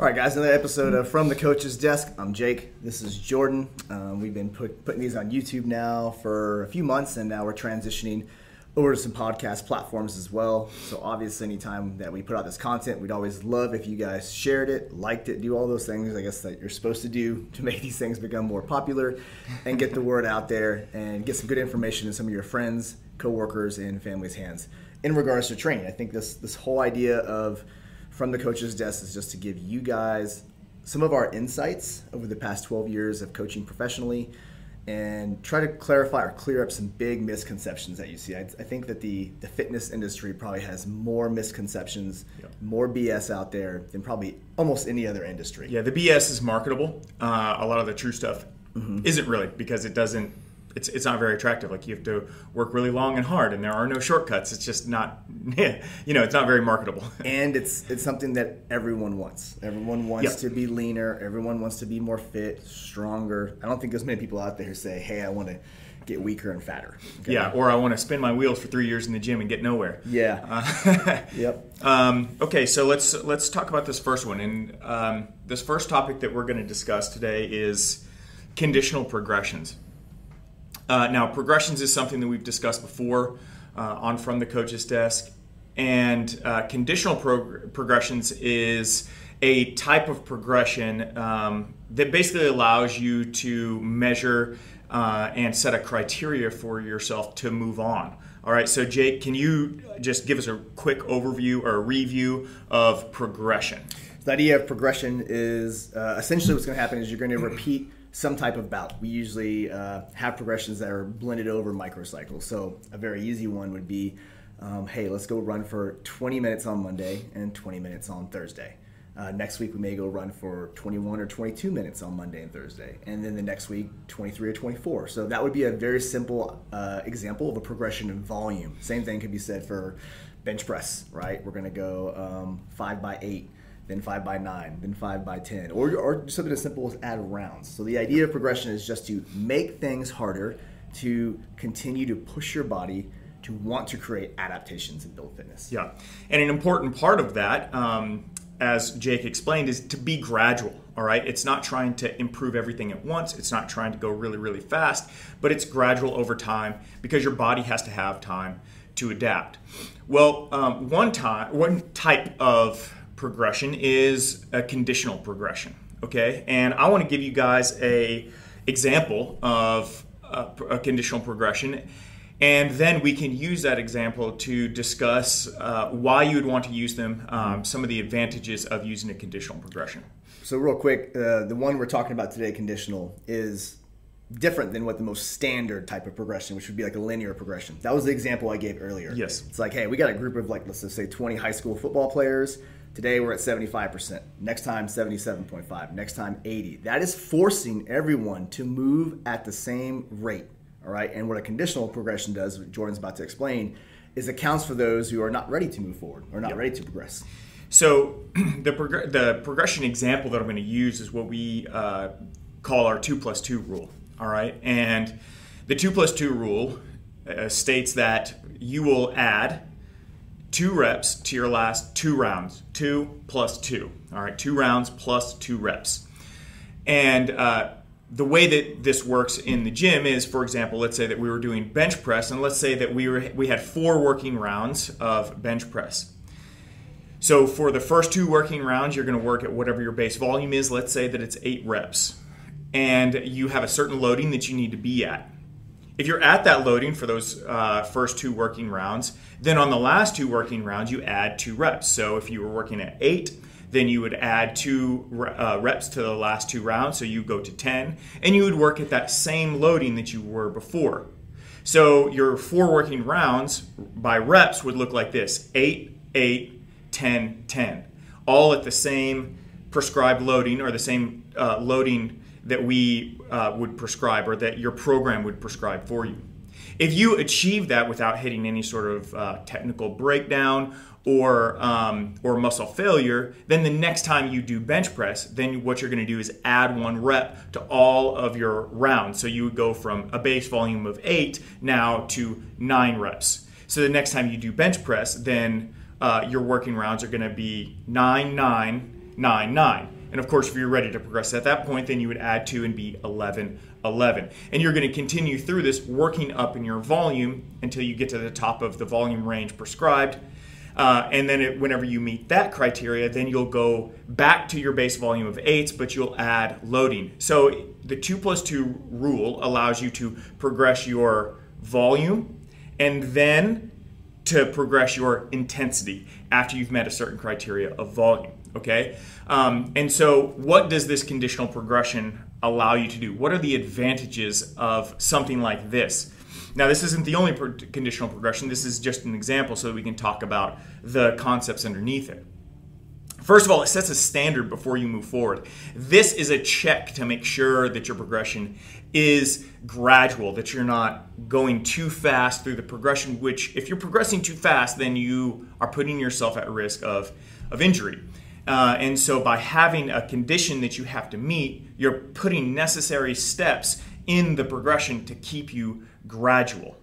All right, guys, another episode of From the Coach's Desk. I'm Jake. This is Jordan. Um, we've been put, putting these on YouTube now for a few months, and now we're transitioning over to some podcast platforms as well. So, obviously, anytime that we put out this content, we'd always love if you guys shared it, liked it, do all those things, I guess, that you're supposed to do to make these things become more popular and get the word out there and get some good information in some of your friends, coworkers, and family's hands in regards to training. I think this, this whole idea of from the coach's desk is just to give you guys some of our insights over the past 12 years of coaching professionally and try to clarify or clear up some big misconceptions that you see. I, I think that the, the fitness industry probably has more misconceptions, more BS out there than probably almost any other industry. Yeah, the BS is marketable. Uh, a lot of the true stuff mm-hmm. isn't really because it doesn't it's it's not very attractive. Like you have to work really long and hard, and there are no shortcuts. It's just not, you know, it's not very marketable. and it's it's something that everyone wants. Everyone wants yep. to be leaner. Everyone wants to be more fit, stronger. I don't think there's many people out there who say, "Hey, I want to." Get weaker and fatter. Okay? Yeah, or I want to spin my wheels for three years in the gym and get nowhere. Yeah. Uh, yep. Um, okay, so let's let's talk about this first one. And um, this first topic that we're going to discuss today is conditional progressions. Uh, now, progressions is something that we've discussed before uh, on From the Coach's Desk. And uh, conditional prog- progressions is a type of progression um, that basically allows you to measure uh, and set a criteria for yourself to move on. All right, so Jake, can you just give us a quick overview or a review of progression? The idea of progression is uh, essentially what's going to happen is you're going to repeat some type of bout. We usually uh, have progressions that are blended over microcycles. So a very easy one would be, um, hey, let's go run for 20 minutes on Monday and 20 minutes on Thursday. Uh, next week we may go run for 21 or 22 minutes on Monday and Thursday, and then the next week 23 or 24. So that would be a very simple uh, example of a progression in volume. Same thing could be said for bench press, right? We're going to go um, five by eight then five by nine, then five by ten, or, or something as simple as add rounds. So the idea of progression is just to make things harder, to continue to push your body to want to create adaptations and build fitness. Yeah, and an important part of that, um, as Jake explained, is to be gradual. All right, it's not trying to improve everything at once. It's not trying to go really, really fast, but it's gradual over time because your body has to have time to adapt. Well, um, one time, one type of progression is a conditional progression. Okay, and I want to give you guys a example of a, a conditional progression, and then we can use that example to discuss uh, why you would want to use them, um, some of the advantages of using a conditional progression. So, real quick, uh, the one we're talking about today, conditional, is different than what the most standard type of progression, which would be like a linear progression. That was the example I gave earlier. Yes. It's like, hey, we got a group of like, let's just say 20 high school football players Today we're at 75%. Next time 77.5. Next time 80. That is forcing everyone to move at the same rate. All right. And what a conditional progression does, what Jordan's about to explain, is accounts for those who are not ready to move forward or not yep. ready to progress. So the prog- the progression example that I'm going to use is what we uh, call our two plus two rule. All right. And the two plus two rule uh, states that you will add two reps to your last two rounds. Two plus two. All right, two rounds plus two reps. And uh, the way that this works in the gym is, for example, let's say that we were doing bench press, and let's say that we were we had four working rounds of bench press. So for the first two working rounds, you're going to work at whatever your base volume is. Let's say that it's eight reps, and you have a certain loading that you need to be at. If you're at that loading for those uh, first two working rounds, then on the last two working rounds, you add two reps. So if you were working at eight, then you would add two uh, reps to the last two rounds, so you go to 10, and you would work at that same loading that you were before. So your four working rounds by reps would look like this 8, 8, 10, 10, all at the same prescribed loading or the same uh, loading that we uh, would prescribe or that your program would prescribe for you. If you achieve that without hitting any sort of uh, technical breakdown or um, or muscle failure, then the next time you do bench press, then what you're going to do is add one rep to all of your rounds. So you would go from a base volume of eight now to nine reps. So the next time you do bench press, then uh, your working rounds are going to be nine, nine, 9, 9. And of course, if you're ready to progress at that point, then you would add 2 and be 11, 11. And you're going to continue through this, working up in your volume until you get to the top of the volume range prescribed. Uh, and then it, whenever you meet that criteria, then you'll go back to your base volume of eights, but you'll add loading. So the 2 plus 2 rule allows you to progress your volume and then to progress your intensity after you've met a certain criteria of volume. Okay? Um, and so, what does this conditional progression allow you to do? What are the advantages of something like this? Now, this isn't the only pro- conditional progression, this is just an example so that we can talk about the concepts underneath it. First of all, it sets a standard before you move forward. This is a check to make sure that your progression is gradual, that you're not going too fast through the progression, which, if you're progressing too fast, then you are putting yourself at risk of, of injury. Uh, and so, by having a condition that you have to meet, you're putting necessary steps in the progression to keep you gradual.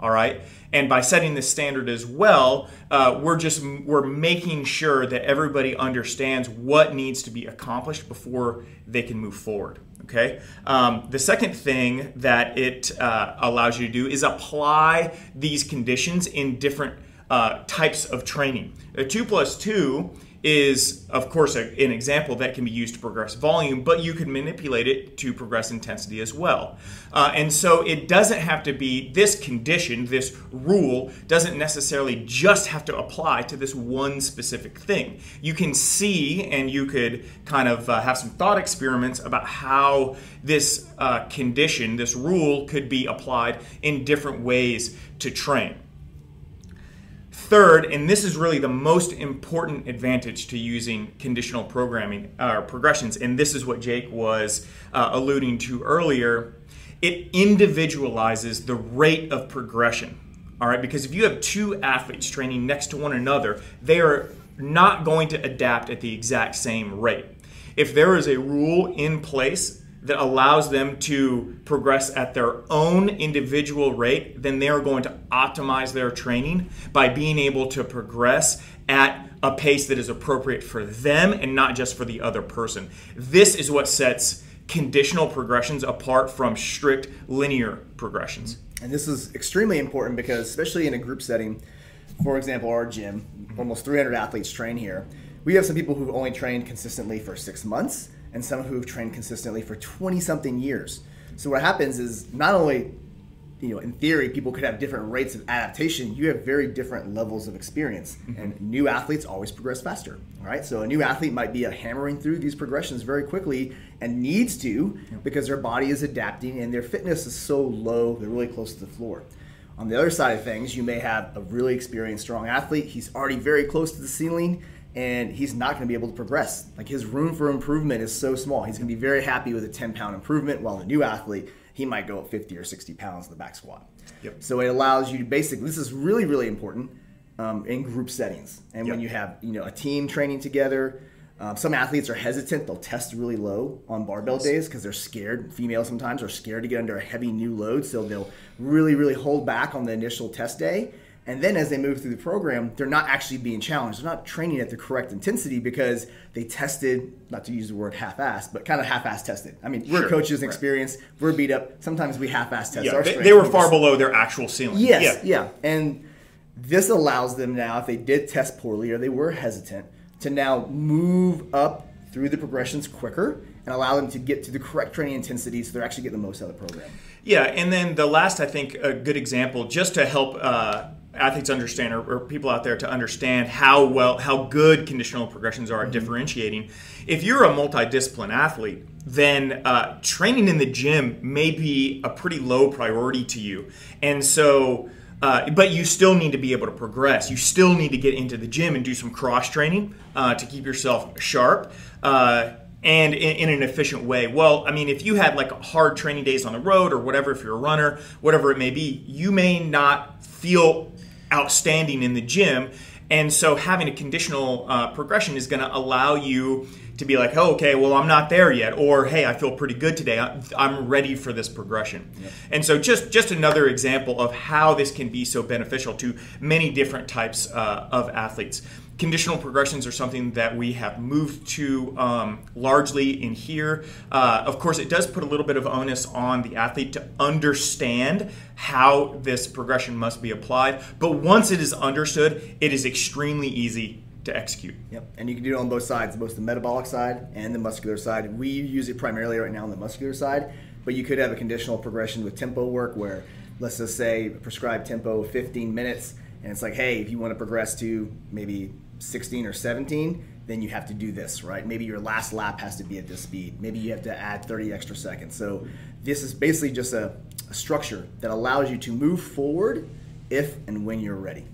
All right, and by setting this standard as well, uh, we're just we're making sure that everybody understands what needs to be accomplished before they can move forward. Okay. Um, the second thing that it uh, allows you to do is apply these conditions in different uh, types of training. A two plus two is, of course, a, an example that can be used to progress volume, but you can manipulate it to progress intensity as well. Uh, and so it doesn't have to be this condition, this rule, doesn't necessarily just have to apply to this one specific thing. You can see and you could kind of uh, have some thought experiments about how this uh, condition, this rule, could be applied in different ways to train. Third, and this is really the most important advantage to using conditional programming or uh, progressions, and this is what Jake was uh, alluding to earlier. It individualizes the rate of progression. All right, because if you have two athletes training next to one another, they are not going to adapt at the exact same rate. If there is a rule in place that allows them to progress at their own individual rate, then they are going to optimize their training by being able to progress at a pace that is appropriate for them and not just for the other person. This is what sets conditional progressions apart from strict linear progressions. And this is extremely important because, especially in a group setting, for example, our gym, almost 300 athletes train here. We have some people who've only trained consistently for six months and some who've trained consistently for 20 something years. So what happens is not only you know, in theory, people could have different rates of adaptation. You have very different levels of experience, mm-hmm. and new athletes always progress faster. All right, so a new athlete might be hammering through these progressions very quickly and needs to because their body is adapting and their fitness is so low, they're really close to the floor. On the other side of things, you may have a really experienced, strong athlete. He's already very close to the ceiling and he's not going to be able to progress. Like his room for improvement is so small. He's going to be very happy with a 10 pound improvement, while the new athlete, he might go up 50 or 60 pounds in the back squat. Yep. So it allows you to basically, this is really, really important um, in group settings. And yep. when you have, you know, a team training together, um, some athletes are hesitant. They'll test really low on barbell yes. days because they're scared. Females sometimes are scared to get under a heavy new load. So they'll really, really hold back on the initial test day and then as they move through the program, they're not actually being challenged. They're not training at the correct intensity because they tested, not to use the word half-assed, but kind of half-assed tested. I mean, we're sure, coaches and right. experience. We're beat up. Sometimes we half-assed test yeah, our they, they were far below their actual ceiling. Yes, yeah. yeah. And this allows them now, if they did test poorly or they were hesitant, to now move up through the progressions quicker and allow them to get to the correct training intensity so they're actually getting the most out of the program. Yeah, and then the last, I think, a good example, just to help uh, athletes understand or, or, people out there to understand how well how good conditional progressions are at mm-hmm. differentiating if you're a multidiscipline athlete then uh, training in the gym may be a pretty low priority to you and so uh, but you still need to be able to progress. You still need to get into the gym and do some cross training uh, to keep yourself sharp uh, and in, in, an efficient way. Well, I mean, if you had like hard training days on the road or whatever, if you're a runner, whatever it may be, you may not feel outstanding in the gym. And so having a conditional uh, progression is going to allow you to be like, oh, okay, well, I'm not there yet, or hey, I feel pretty good today. I'm ready for this progression. And so, just just another example of how this can be so beneficial to many different types uh, of athletes. Conditional progressions are something that we have moved to um, largely in here. Uh, of course, it does put a little bit of onus on the athlete to understand how this progression must be applied. But once it is understood, it is extremely easy to execute. Yep, and you can do it on both sides, both the metabolic side and the muscular side. We use it primarily right now on the muscular side, but you could have a conditional progression with tempo work where, let's just say, prescribed tempo 15 minutes, and it's like, hey, if you want to progress to maybe 16 or 17, then you have to do this, right? Maybe your last lap has to be at this speed. Maybe you have to add 30 extra seconds. So this is basically just a, a structure that allows you to move forward if and when you're ready.